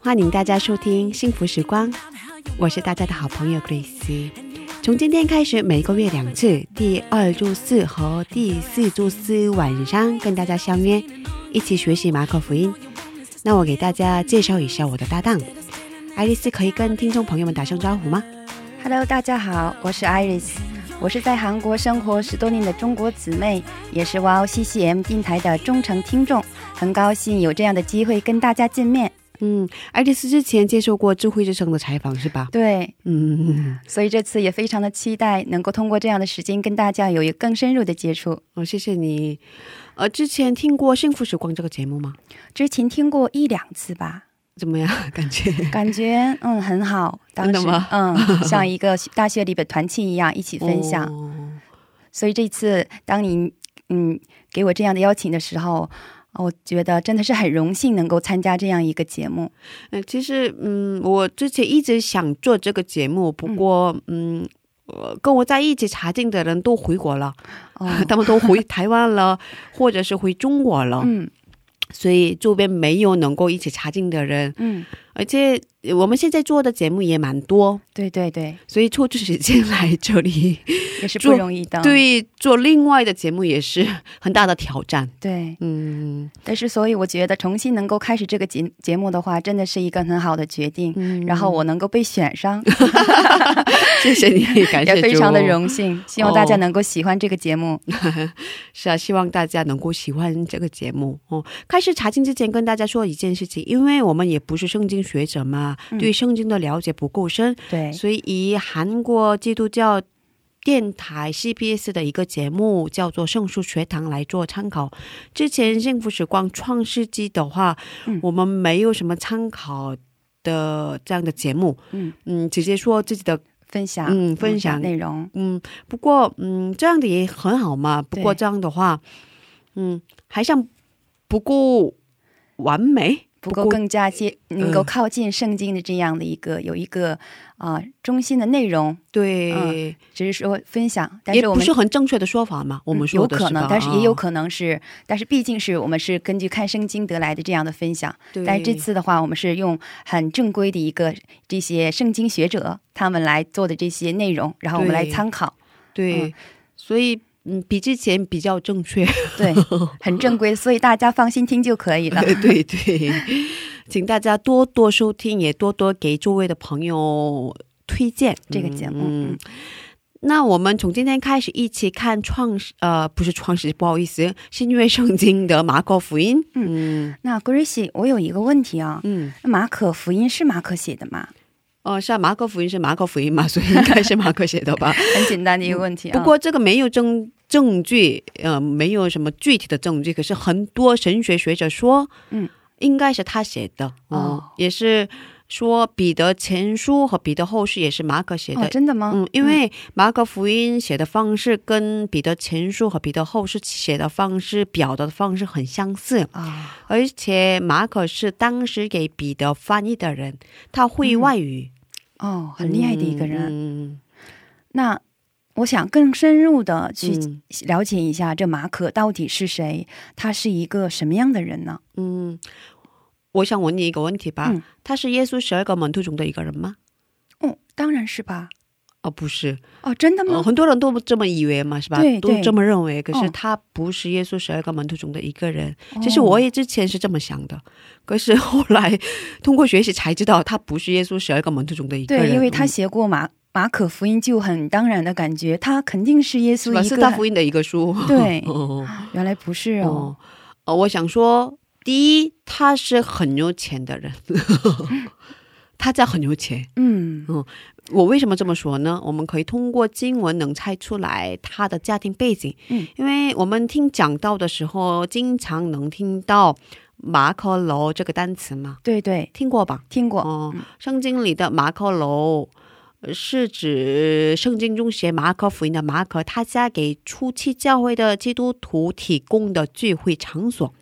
欢迎大家收听《幸福时光》，我是大家的好朋友 Grace。从今天开始，每个月两次，第二周四和第四周四晚上跟大家相约，一起学习马可福音。那我给大家介绍一下我的搭档，爱丽丝，可以跟听众朋友们打声招呼吗？Hello，大家好，我是 Iris，我是在韩国生活十多年的中国姊妹，也是 Wow CCM 电台的忠诚听众，很高兴有这样的机会跟大家见面。嗯，爱丽丝之前接受过智慧之声的采访是吧？对，嗯，所以这次也非常的期待能够通过这样的时间跟大家有一个更深入的接触。哦，谢谢你。呃，之前听过《幸福时光》这个节目吗？之前听过一两次吧，怎么样？感觉？感觉嗯很好，当时真的吗嗯像一个大学里的团契一样一起分享。哦所以这次当您嗯给我这样的邀请的时候，我觉得真的是很荣幸能够参加这样一个节目。嗯，其实嗯，我之前一直想做这个节目，不过嗯。呃，跟我在一起查经的人都回国了，哦，他们都回台湾了，或者是回中国了，嗯所以周边没有能够一起查经的人。嗯，而且呃我们现在做的节目也蛮多，对对对，所以抽出时间来这里，也是不容易的。对做另外的节目也是很大的挑战。对，嗯但是所以我觉得重新能够开始这个节节目的话，真的是一个很好的决定。嗯然后我能够被选上，谢谢你，感谢 也非常的荣幸。希望大家能够喜欢这个节目。是啊，希望大家能够喜欢这个节目哦。开始查经之前，跟大家说一件事情，因为我们也不是圣经学者嘛，嗯。对圣经的了解不够深，对，所以以韩国基督教电台 CBS 的一个节目叫做《圣书学堂》来做参考。之前《幸福时光》创世纪的话，嗯。我们没有什么参考的这样的节目，嗯。嗯，直接说自己的分享嗯分享。内容。嗯，不过嗯，这样的也很好嘛。不过这样的话，嗯，还像不够完美，不够更加接能够靠近圣经的这样的一个、有一个啊、中心的内容，对，只是说分享，但是我们是很正确的说法嘛。我们说有可能，但是也有啊可能是，但是毕竟是我们是根据看圣经得来的这样的分享。对。但是这次的话，我们是用很正规的一个这些圣经学者他们来做的这些内容，然后我们来参考，对，嗯。所以嗯，比之前比较正确。对，很正规，所以大家放心听就可以了。对对对，请大家多多收听，也多多给周围的朋友推荐这个节目嗯嗯那我们从今天开始一起看创世，呃，不是创世，不好意思，是因为圣经的马可福音。嗯那 Gracie，我有一个问题啊，嗯，那马可福音是马可写的吗？哦，是啊，马可福音是马可福音嘛，所以应该是马可写的吧。很简单的一个问题啊。不过这个没有证证据，呃，没有什么具体的证据，可是很多神学学者说，嗯，应该是他写的，哦。哦，也是说彼得前书和彼得后书也是马可写的。哦，真的吗？嗯，因为马可福音写的方式跟彼得前书和彼得后书写的方式、表达的方式很相似，啊，而且马可是当时给彼得翻译的人，他会外语，哦，很厉害的一个人。嗯。那我想更深入的去嗯了解一下这马可到底是谁，他是一个什么样的人呢？嗯，我想问你一个问题吧，嗯他是耶稣十二个门徒中的一个人吗？哦，当然是吧。哦，不是，哦，真的呃，吗？很多人都这么以为嘛，是吧？对对都这么认为。可是哦他不是耶稣十二个门徒中的一个人。哦其实我也之前是这么想的，可是后来通过学习才知道，他不是耶稣十二个门徒中的一个人。对，因为他嗯写过马马可福音就很当然的感觉，他肯定是耶稣一个四大福音的一个书。对。哦。原来不是哦，哦，我想说，第一，他是很有钱的人，他家很有钱。嗯。我为什么这么说呢？我们可以通过经文能猜出来他的家庭背景。嗯，因为我们听讲道的时候，经常能听到马可楼这个单词嘛，对对，听过吧？听过，哦，圣经里的马可楼呃是指圣经中写马可福音的马可，他家给初期教会的基督徒提供的聚会场所。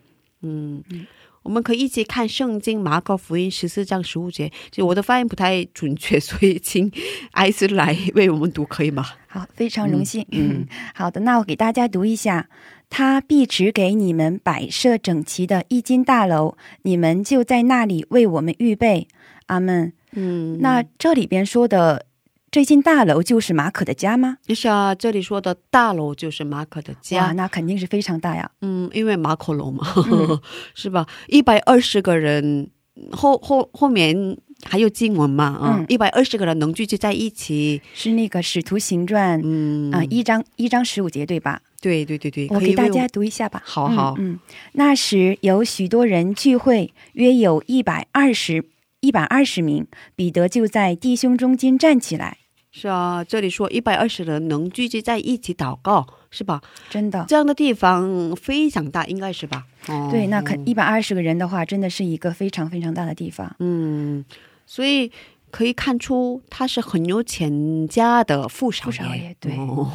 嗯。我们可以一起看圣经马可福音十四章十五节，就我的发音不太准确，所以请 艾斯来为我们读，可以吗？好，非常荣幸。嗯好的，那我给大家读一下：他必指给你们摆设整齐的一间大楼，你们就在那里为我们预备。阿门。嗯，那这里边说的这间大楼就是马可的家吗？就是啊，这里说的大楼就是马可的，家，那肯定是非常大呀。嗯，因为马可楼嘛，嗯 是吧？一百二十个人，后后后面还有经文嘛，啊、嗯一百二十个人能聚集在一起，是那个《使徒行传》嗯啊、一章一章十五节对吧？对对对对，我给大家读一下吧。好好嗯嗯，那时有许多人聚会，约有一百二十一百二十名。彼得就在弟兄中间站起来，是啊，这里说一百二十人能聚集在一起祷告，是吧？真的。这样的地方非常大，应该是吧？哦对，那肯一百二十个人的话，真的是一个非常非常大的地方。嗯，所以可以看出他是很有钱家的富少爷。对哦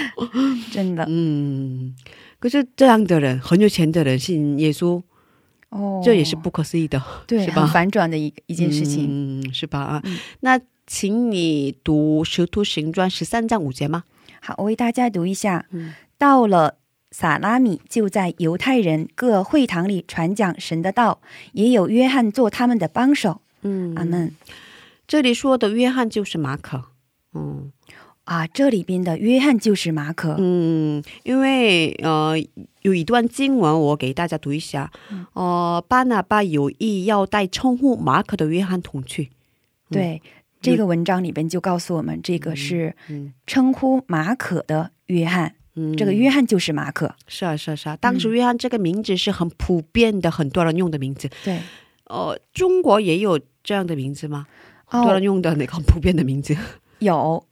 真的嗯，可是这样的人，很有钱的人信耶稣，哦，这也是不可思议的，对是吧很反转的一一件事情。嗯，是吧？啊，嗯那请你读《使徒行传》十三章五节吗？好，我为大家读一下。嗯到了撒拉米，就在犹太人各会堂里传讲神的道，也有约翰做他们的帮手。嗯阿门。这里说的约翰就是马可。嗯啊，这里边的约翰就是马可。嗯，因为呃有一段经文我给大家读一下，嗯呃，巴拿巴有意要带称呼马可的约翰同去。对，这个文章里边就告诉我们，这个是嗯称呼马可的约翰。嗯，这个约翰就是马可。是啊是啊是啊，当时约翰这个名字是很普遍的，很多人用的名字。对，呃，中国也有这样的名字吗？很多哦人，用的那个很普遍的名字。有，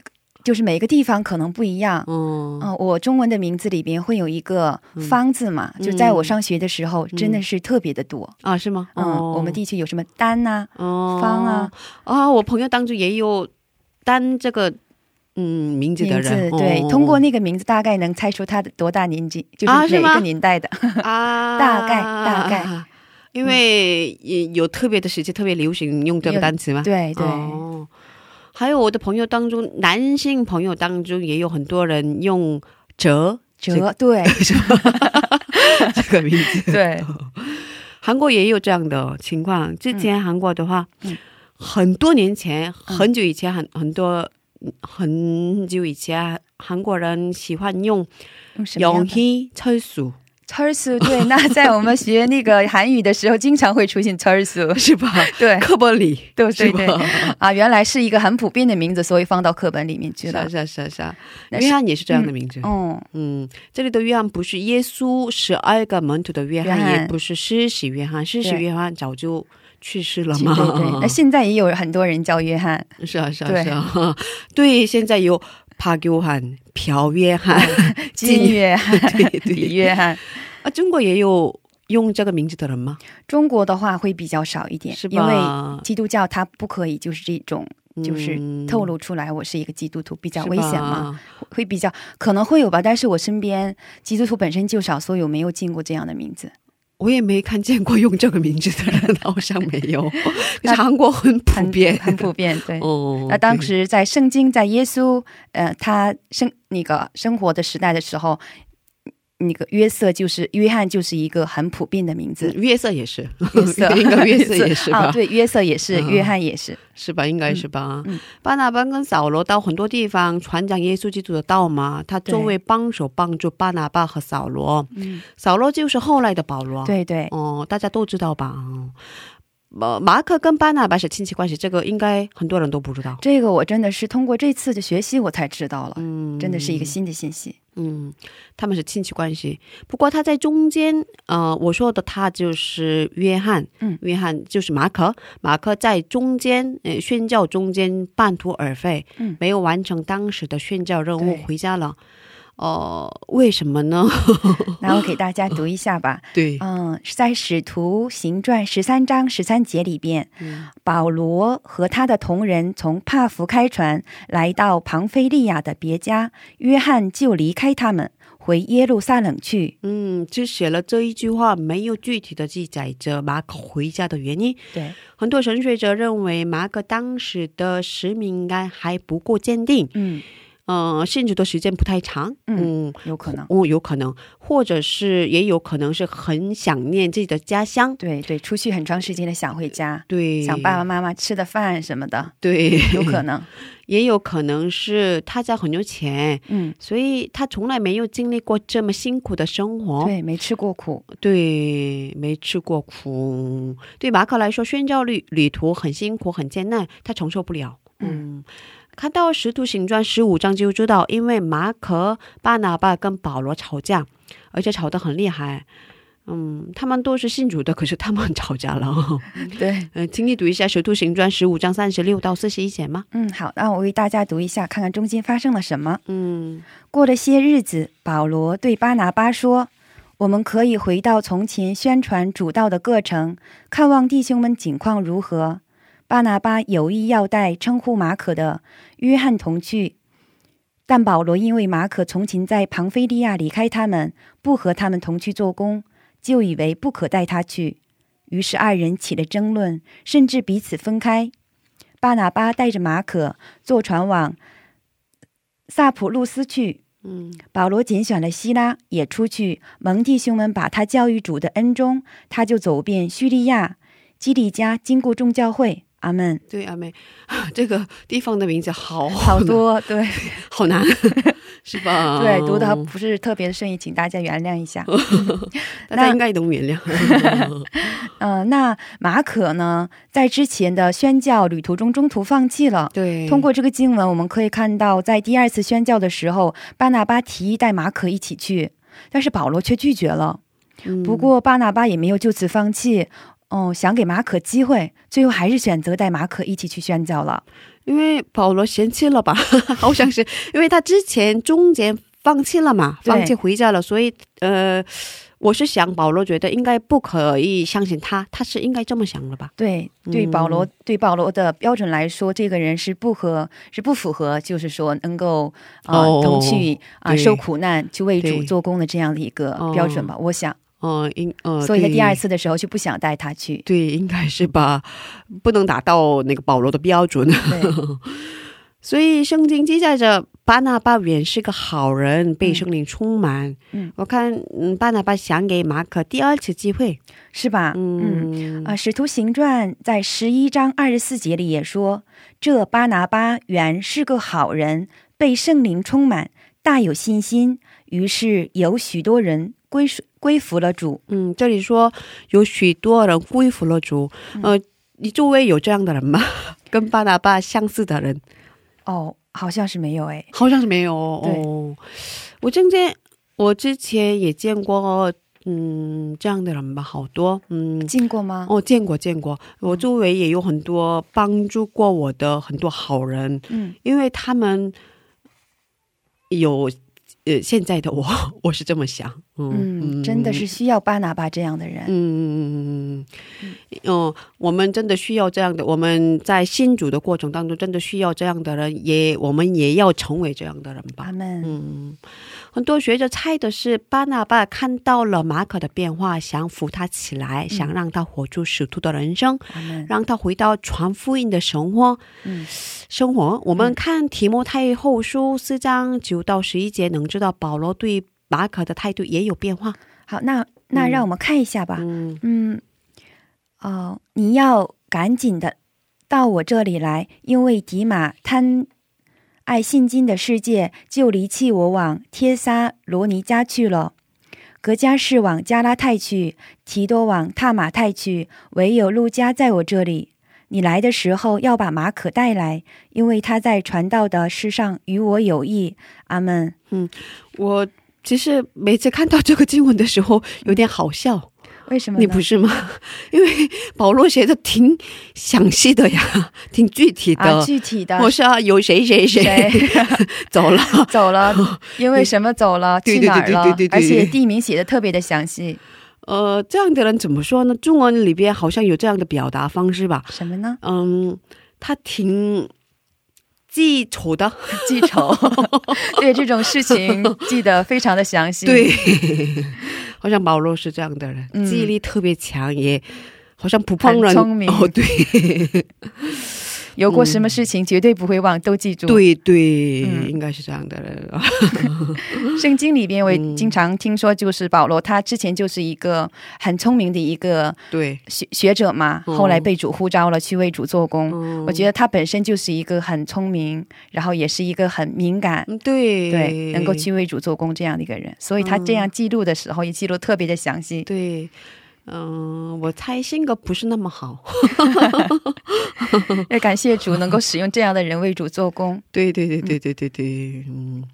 就是每个地方可能不一样。嗯嗯、我中文的名字里边会有一个方字嘛，就在我上学的时候，真的是特别的多。啊，是吗？嗯，哦我们地区有什么丹呐、哦方啊啊，我朋友当中也有丹这个嗯名字的人，，对，哦通过那个名字大概能猜出他的多大年纪，就是哪个年代的。啊，大概大概，因为也有特别的时期特别流行用这个单词吗？对对，哦，还有我的朋友当中，男性朋友当中也有很多人用哲哲对这个名字。对，韩国也有这样的情况。之前韩国的话，嗯很多年前，很久以前，很很多很久以前，韩国人喜欢用用什么样的？永희철수， 철수对，那在我们学那个韩语的时候，经常会出现철수 是吧？对课本里对是对吧？对啊，原来是一个很普遍的名字，所以放到课本里面去了是啊。是啊是啊是啊，那是约翰也是这样的名字。嗯，嗯，这里的约翰不是耶稣十二个门徒的约翰，约翰也不是施洗约翰，施洗对约翰早就去世了对嘛。对对。那现在也有很多人叫约翰，是啊是啊对是啊，对，现在有 帕约翰、朴约翰、金约翰、对约翰。啊，中国也有用这个名字的人吗？中国的话会比较少一点是，因为？基督教它不可以就是这种。就是嗯透露出来，我是一个基督徒，比较危险嘛，会比较可能会有吧。但是我身边基督徒本身就少，所以我没有见过这样的名字。我也没看见过用这个名字的人，好像没有。可是韩国很普遍，很普遍，对。哦。那当时在圣经，在耶稣呃他生那个生活的时代的时候，那个约瑟就是约翰，就是一个很普遍的名字。约瑟也是，约瑟应该约瑟也是吧？啊，对，约瑟也是，嗯约翰也是。是吧？应该是吧？嗯嗯巴拿巴跟扫罗到很多地方传讲耶稣基督的道嘛，他作为帮手帮助巴拿巴和扫罗。嗯，扫罗就是后来的保罗。，对对，哦，大家都知道吧？哦呃，马克跟巴拿巴是亲戚关系，这个应该很多人都不知道。这个我真的是通过这次的学习我才知道了，嗯，真的是一个新的信息。嗯，他们是亲戚关系。不过他在中间，呃，我说的他就是约翰，嗯，约翰就是马可，马克在中间，呃，宣教中间半途而废，嗯，没有完成当时的宣教任务，回家了。哦，为什么呢？那我给大家读一下吧。对，嗯，在《使徒行传》十三章十三节里边，保罗和他的同人从帕福开船来到庞菲利亚的别家，约翰就离开他们，回耶路撒冷去。嗯，只写了这一句话，没有具体的记载着马可回家的原因。对，很多神学者认为马可当时的使命应该还不够坚定。嗯。嗯，甚至的时间不太长，嗯，有可能，哦，有可能，或者是也有可能是很想念自己的家乡，对对，出去很长时间的想回家，对，想爸爸妈妈吃的饭什么的，对，有可能，也有可能是他家很有钱，嗯，所以他从来没有经历过这么辛苦的生活，对，没吃过苦，对，没吃过苦，对马可来说，宣教旅旅途很辛苦很艰难，他承受不了，嗯。看到《使徒行传》十五章就知道，因为马可、巴拿巴跟保罗吵架，而且吵得很厉害。嗯，他们都是信主的，可是他们吵架了。对，嗯，请你读一下《使徒行传》十五章三十六到四十一节吗？嗯，好，那我为大家读一下，看看中间发生了什么。嗯，过了些日子，保罗对巴拿巴说：“我们可以回到从前宣传主道的过程，看望弟兄们景况如何。”巴拿巴有意要带称呼马可的约翰同去，但保罗因为马可从前在庞菲利亚离开他们，不和他们同去做工，就以为不可带他去。于是二人起了争论，甚至彼此分开。巴拿巴带着马可坐船往萨普路斯去。嗯，保罗拣选了希拉也出去。蒙弟兄们把他教育主的恩中，他就走遍叙利亚、基利加，经过众教会。阿门。对，阿门。这个地方的名字好好多，对，好难，是吧？对，读的不是特别的顺意，请大家原谅一下。大家应该都原谅。嗯，那马可呢，在之前的宣教旅途中中途放弃了。对，通过这个经文，我们可以看到，在第二次宣教的时候，巴拿巴提议带马可一起去，但是保罗却拒绝了。不过巴拿巴也没有就此放弃。哦，想给马可机会，最后还是选择带马可一起去宣教了。因为保罗嫌弃了吧？好像是，因为他之前中间放弃了嘛，放弃回家了，所以呃，我是想保罗觉得应该不可以相信他，他是应该这么想的吧？对，对保罗对保罗的标准来说，这个人是不合，是不符合，就是说能够啊同去啊受苦难去为主做工的这样的一个标准吧？我想。哦，应呃，所以他第二次的时候就不想带他去。对，应该是吧，不能达到那个保罗的标准。所以圣经记载着巴拿巴原是个好人，被圣灵充满。嗯，我看嗯，巴拿巴想给马可第二次机会，是吧？嗯啊，使徒行传在十一章二十四节里也说，这巴拿巴原是个好人，被圣灵充满，大有信心，于是有许多人归属。归服了主，嗯，这里说有许多人归服了主，呃，你周围有这样的人吗？跟巴拿巴相似的人？哦，好像是没有，哎，好像是没有。哦，我中间我之前也见过，嗯，这样的人吧，好多，嗯，见过吗？哦，见过，见过。我周围也有很多帮助过我的很多好人，嗯，因为他们有。呃，现在的我，我是这么想，嗯，真的是需要巴拿巴这样的人，嗯嗯嗯嗯嗯。哦，我们真的需要这样的，我们在新主的过程当中，真的需要这样的人，也我们也要成为这样的人吧，嗯。很多学者猜的是巴拿巴看到了马可的变化，想扶他起来，想让他活出使徒的人生，让他回到传福音的生活。嗯，生活。我们看提摩太后书四章九到十一节，能知道保罗对马可的态度也有变化。好，那那让我们看一下吧。嗯嗯，哦，你要赶紧的到我这里来，因为迪马贪。爱现金的世界，就离弃我往帖撒罗尼家去了。格加是往加拉泰去，提多往踏马泰去，唯有路加在我这里。你来的时候要把马可带来，因为他在传道的事上与我有益。阿门。嗯，我其实每次看到这个经文的时候，有点好笑。为什么？你不是吗？因为保罗写的挺详细的呀，挺具体的，具体的。我是啊，有谁谁谁 走了，走了，因为什么走了，去哪儿了？而且地名写的特别的详细。呃，这样的人怎么说呢？中文里边好像有这样的表达方式吧？什么呢？嗯，他挺记仇的，记仇，对这种事情记得非常的详细。对，好像保罗是这样的人，记忆力特别强，也好像普通人聪明。哦，对。有过什么事情绝对不会忘，都记住。对对，应该是这样的。圣经里边我也经常听说，就是保罗他之前就是一个很聪明的一个对学学者嘛，后来被主呼召了去为主做工。我觉得他本身就是一个很聪明，然后也是一个很敏感，对对，能够去为主做工这样的一个人，所以他这样记录的时候也记录特别的详细。对。嗯，我猜性格不是那么好。要感谢主能够使用这样的人为主做工。对对对对对对对，嗯。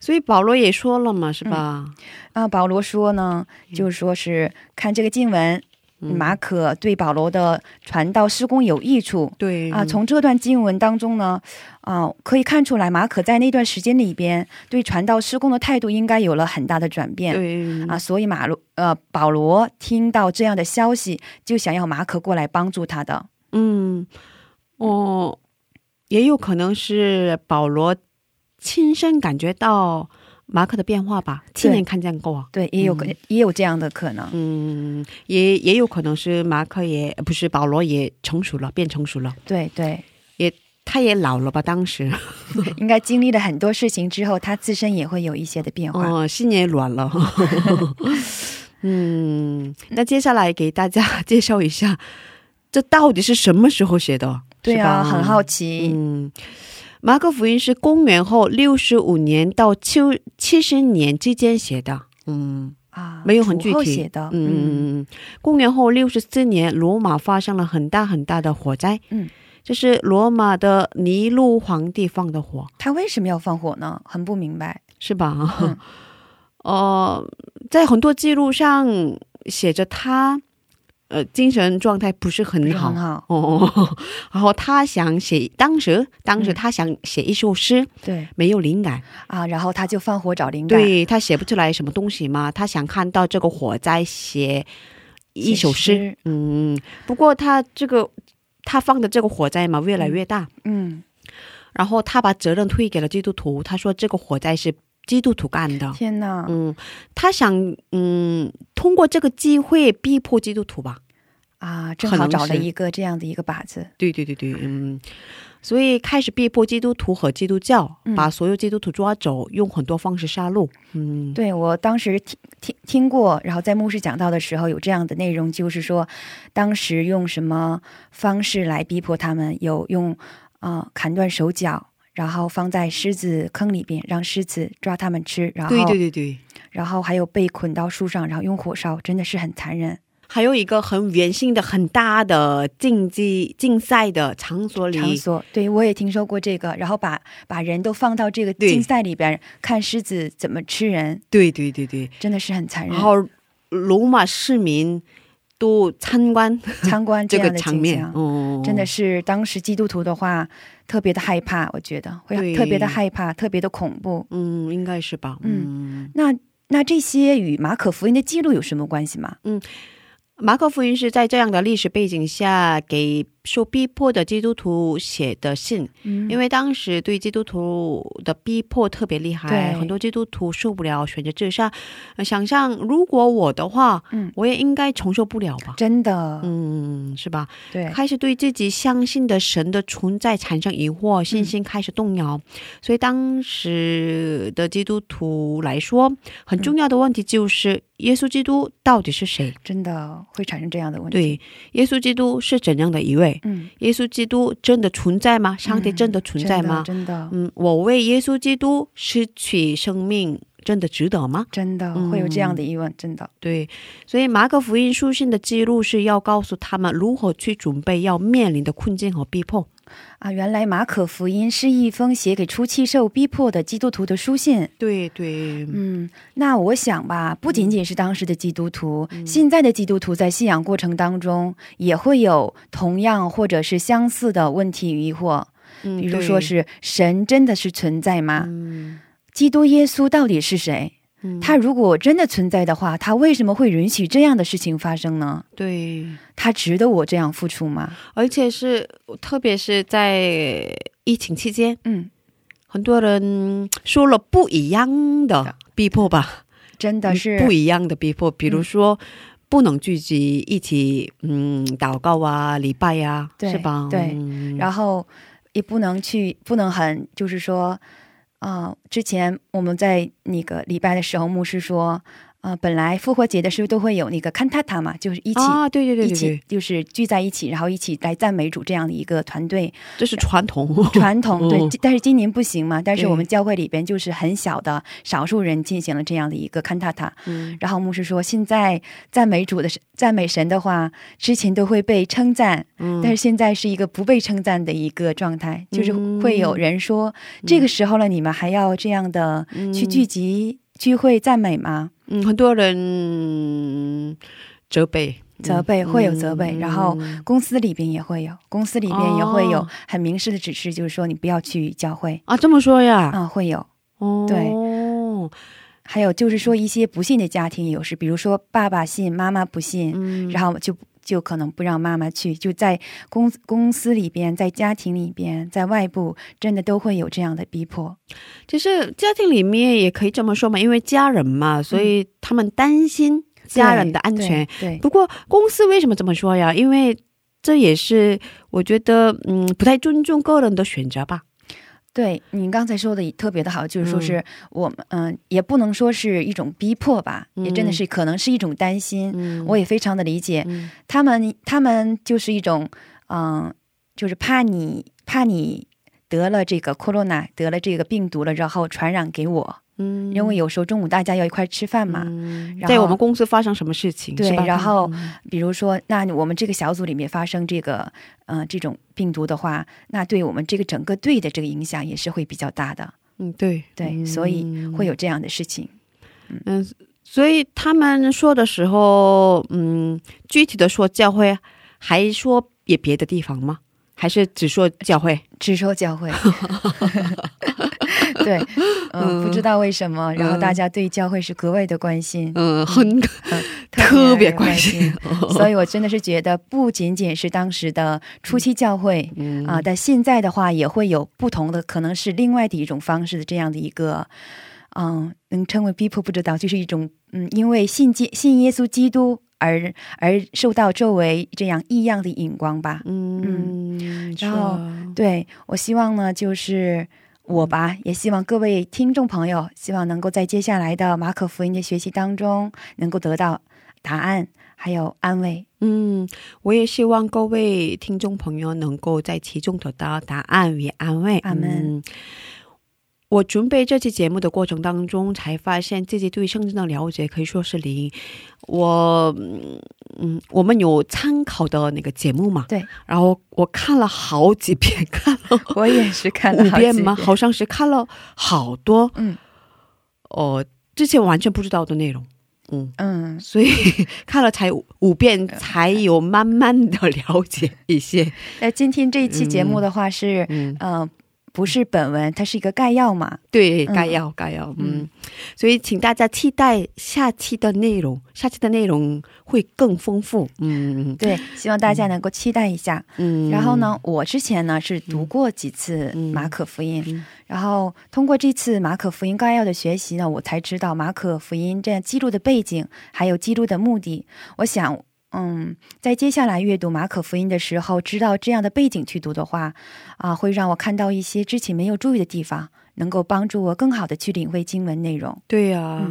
所以保罗也说了嘛，是吧？啊，保罗说呢，就是说是看这个经文。马可对保罗的传道施工有益处，对。啊，从这段经文当中呢，啊，可以看出来马可在那段时间里边对传道施工的态度应该有了很大的转变，对。啊，所以马罗呃保罗听到这样的消息，就想要马可过来帮助他的，嗯，哦，也有可能是保罗亲身感觉到。马克的变化吧，亲眼看见过，对，也有可也有这样的可能，嗯，也也有可能是马克也不是保罗也成熟了，变成熟了，对对，也他也老了吧，当时。应该经历了很多事情之后，他自身也会有一些的变化，哦，心也软了，嗯，那接下来给大家介绍一下，这到底是什么时候写的？对啊，很好奇，嗯。马可福音是公元后六十五年到七七十年之间写的，嗯。啊，没有很具体。写的，嗯，公元后六十四年，罗马发生了很大很大的火灾，嗯，这是罗马的尼禄皇帝放的火，他为什么要放火呢？很不明白，是吧？哦，在很多记录上写着他。呃，精神状态不是很好，很好哦。然后他想写，当时当时他想写一首诗，对，没有灵感啊，然后他就放火找灵感。对他写不出来什么东西嘛，他想看到这个火灾写一首诗。嗯，不过他这个他放的这个火灾嘛，越来越大。嗯，然后他把责任推给了基督徒，他说这个火灾是。基督徒干的，天哪！嗯，他想，嗯，通过这个机会逼迫基督徒吧？啊，正好找了一个这样的一个靶子。对对对对，嗯，所以开始逼迫基督徒和基督教，把所有基督徒抓走，用很多方式杀戮。嗯，对我当时听听听过，然后在牧师讲到的时候有这样的内容，就是说当时用什么方式来逼迫他们？有用啊，砍断手脚。然后放在狮子坑里边，让狮子抓它们吃。然后对对对对，然后还有被捆到树上，然后用火烧，真的是很残忍。还有一个很圆形的、很大的竞技竞赛的场所里，场所对我也听说过这个。然后把把人都放到这个竞赛里边，看狮子怎么吃人。对对对对，真的是很残忍。然后罗马市民。都参观参观这样的场面，哦，真的是当时基督徒的话特别的害怕，我觉得会特别的害怕，特别的恐怖。嗯，应该是吧。嗯，那那这些与马可福音的记录有什么关系吗？嗯。马可福音是在这样的历史背景下给受逼迫的基督徒写的信，因为当时对基督徒的逼迫特别厉害，很多基督徒受不了，选择自杀。想象如果我的话，嗯，我也应该承受不了吧？真的，嗯，是吧？对，开始对自己相信的神的存在产生疑惑，信心开始动摇。所以当时的基督徒来说，很重要的问题就是耶稣基督到底是谁？真的。会产生这样的问题。对，耶稣基督是怎样的一位？嗯，耶稣基督真的存在吗？上帝真的存在吗？真的。嗯，我为耶稣基督失去生命真的值得吗？真的会有这样的疑问，真的。对，所以马可福音书信的记录是要告诉他们如何去准备要面临的困境和逼迫。啊，原来马可福音是一封写给初期受逼迫的基督徒的书信。对对，嗯，那我想吧，不仅仅是当时的基督徒，现在的基督徒在信仰过程当中也会有同样或者是相似的问题与疑惑。嗯，比如说是神真的是存在吗？嗯，基督耶稣到底是谁？他如果真的存在的话，他为什么会允许这样的事情发生呢？对，他值得我这样付出吗？而且是，特别是在疫情期间，嗯，很多人说了不一样的逼迫吧，真的是不一样的逼迫。比如说，不能聚集一起，嗯，祷告啊，礼拜呀，是吧？对，然后也不能去，不能很，就是说。啊，之前我们在那个礼拜的时候，牧师说。啊，本来复活节的时候都会有那个看塔塔嘛，就是一起啊，对对对，一起就是聚在一起，然后一起来赞美主这样的一个团队，这是传统。传统对。但是今年不行嘛，但是我们教会里边就是很小的少数人进行了这样的一个看塔塔。嗯，然后牧师说，现在赞美主的赞美神的话，之前都会被称赞，嗯，但是现在是一个不被称赞的一个状态，就是会有人说，这个时候了，你们还要这样的去聚集聚会赞美吗？嗯，很多人责备，责备会有责备，然后公司里边也会有，公司里边也会有很明示的指示，就是说你不要去教会啊，这么说呀？啊，会有，对，还有就是说一些不信的家庭有时，比如说爸爸信，妈妈不信，然后就。就可能不让妈妈去，就在公公司里边，在家庭里边，在外部，真的都会有这样的逼迫。就是家庭里面也可以这么说嘛，因为家人嘛，所以他们担心家人的安全。对。不过公司为什么这么说呀？因为这也是我觉得，嗯，不太尊重个人的选择吧。对你刚才说的特别的好，就是说是我们嗯，也不能说是一种逼迫吧，也真的是可能是一种担心。我也非常的理解他们，他们就是一种嗯，就是怕你怕你得了这个 corona，得了这个病毒了，然后传染给我。嗯，因为有时候中午大家要一块吃饭嘛，在我们公司发生什么事情，对，然后比如说，那我们这个小组里面发生这个，嗯，这种病毒的话，那对我们这个整个队的这个影响也是会比较大的。嗯，对对，所以会有这样的事情。嗯，所以他们说的时候，嗯，具体的说教会，还说也别的地方吗？还是只说教会？只说教会。对，嗯，不知道为什么，然后大家对教会是格外的关心，嗯，很 特别关心，所以我真的是觉得，不仅仅是当时的初期教会，啊，但现在的话也会有不同的，可能是另外的一种方式的这样的一个，嗯，能称为逼迫，不知道，就是一种，嗯，因为信基信耶稣基督而而受到周围这样异样的眼光吧，嗯，然后对我希望呢，就是。我吧，也希望各位听众朋友，希望能够在接下来的马可福音的学习当中，能够得到答案，还有安慰。嗯，我也希望各位听众朋友能够在其中得到答案与安慰。阿门。我准备这期节目的过程当中，才发现自己对圣经的了解可以说是零。我，嗯，我们有参考的那个节目嘛？对。然后我看了好几遍，看了 我也是看了五遍吗？好像是看了好多。嗯。哦，之前完全不知道的内容。嗯嗯。所以 看了才五遍，才有慢慢的了解一些。那今天这一期节目的话是，嗯。不是本文，它是一个概要嘛？对，概要，概要，嗯。所以，请大家期待下期的内容，下期的内容会更丰富。嗯，对，希望大家能够期待一下。嗯。然后呢，我之前呢是读过几次马可福音，然后通过这次马可福音概要的学习呢，我才知道马可福音这样记录的背景，还有记录的目的。我想。嗯，在接下来阅读马可福音的时候，知道这样的背景去读的话，啊，会让我看到一些之前没有注意的地方，能够帮助我更好的去领会经文内容。对呀，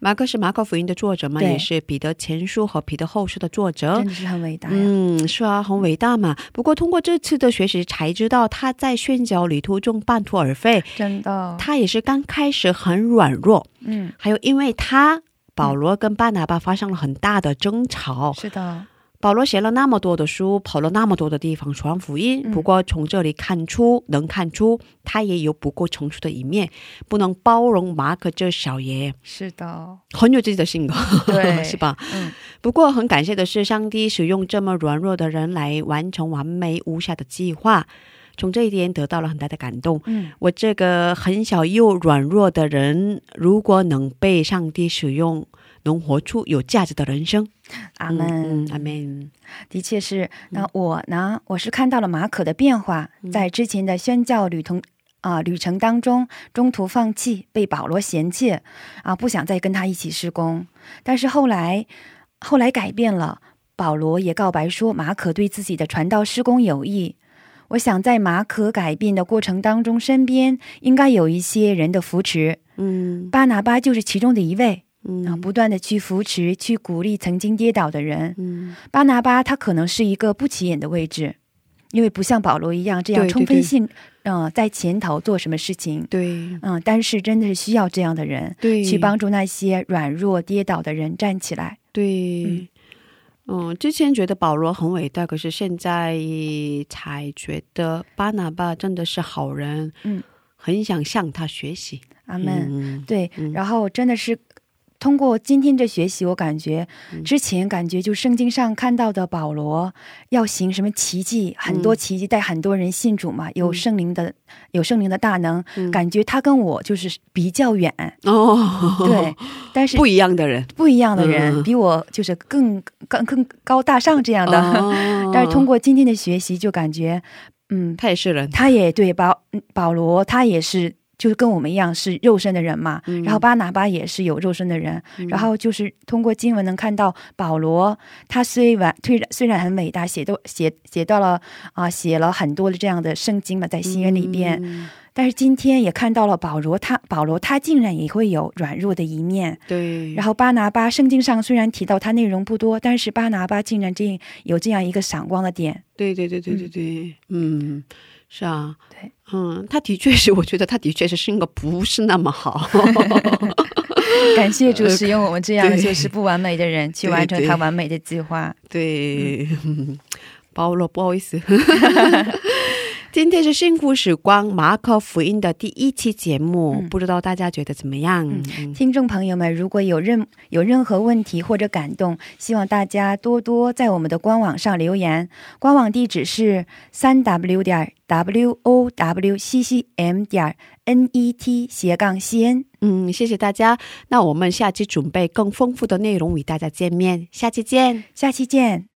马可是马可福音的作者嘛，也是彼得前书和彼得后书的作者真。的是很伟大呀！嗯，是啊，很伟大嘛。不过通过这次的学习才知道，他在宣教旅途中半途而废，真的，他也是刚开始很软弱，嗯，还有因为他保罗跟巴拿巴发生了很大的争吵。是的，保罗写了那么多的书，跑了那么多的地方传福音。嗯不过从这里看出，能看出他也有不够成熟的一面，不能包容马可这小爷，是的，很有自己的性格，对 是吧？嗯，不过很感谢的是，上帝使用这么软弱的人来完成完美无瑕的计划，从这一点得到了很大的感动。嗯，我这个很小又软弱的人，如果能被上帝使用，能活出有价值的人生。阿门。阿门。的确是。那我呢？我是看到了马可的变化，在之前的宣教旅途啊、旅程当中，中途放弃，被保罗嫌弃啊，不想再跟他一起施工。但是后来，后来改变了，保罗也告白说，马可对自己的传道施工有益。我想在马可改变的过程当中，身边应该有一些人的扶持，嗯巴拿巴就是其中的一位嗯啊，不断的去扶持、去鼓励曾经跌倒的人。嗯巴拿巴他可能是一个不起眼的位置，因为不像保罗一样这样充分性，嗯、在前头做什么事情，对嗯，但是真的是需要这样的人对，去帮助那些软弱跌倒的人站起来。对。嗯嗯之前觉得保罗很伟大，可是现在才觉得巴拿巴真的是好人，嗯，很想向他学习。阿门。嗯对，嗯然后真的是通过今天这学习，我感觉嗯。之前感觉就圣经上看到的保罗要行什么奇迹，很多奇迹带很多人信主嘛，有圣灵的有圣灵的大能，嗯。感觉他跟我就是比较远，哦，对，但是不一样的人。不一样的人，嗯。比我就是更更更高大上这样的。哦。但是通过今天的学习，就感觉，嗯，他也是人，他也对保嗯保罗，他也是。就是跟我们一样是肉身的人嘛，嗯。然后巴拿巴也是有肉身的人，然后就是通过经文能看到保罗，他虽然虽然虽然很伟大，写都写写到了啊、写了很多的这样的圣经嘛，在新约里边，嗯。但是今天也看到了保罗他保罗他竟然也会有软弱的一面，对，然后巴拿巴，圣经上虽然提到他内容不多，但是巴拿巴竟然这有这样一个闪光的点。对对对对对对，嗯，是啊，对，嗯，他的确是，我觉得他的确是性格不是那么好，感谢主使用我们这样就是不完美的人去完成他完美的计划。对，嗯 包了，不好意思。今天是幸福时光马可福音的第一期节目，嗯不知道大家觉得怎么样？嗯听众朋友们，如果有任有任何问题或者感动，希望大家多多在我们的官网上留言。官网地址是三 w 点 w o w c c m 点 n e t 斜杠 c n。嗯，谢谢大家。那我们下期准备更丰富的内容与大家见面，下期见。下期见。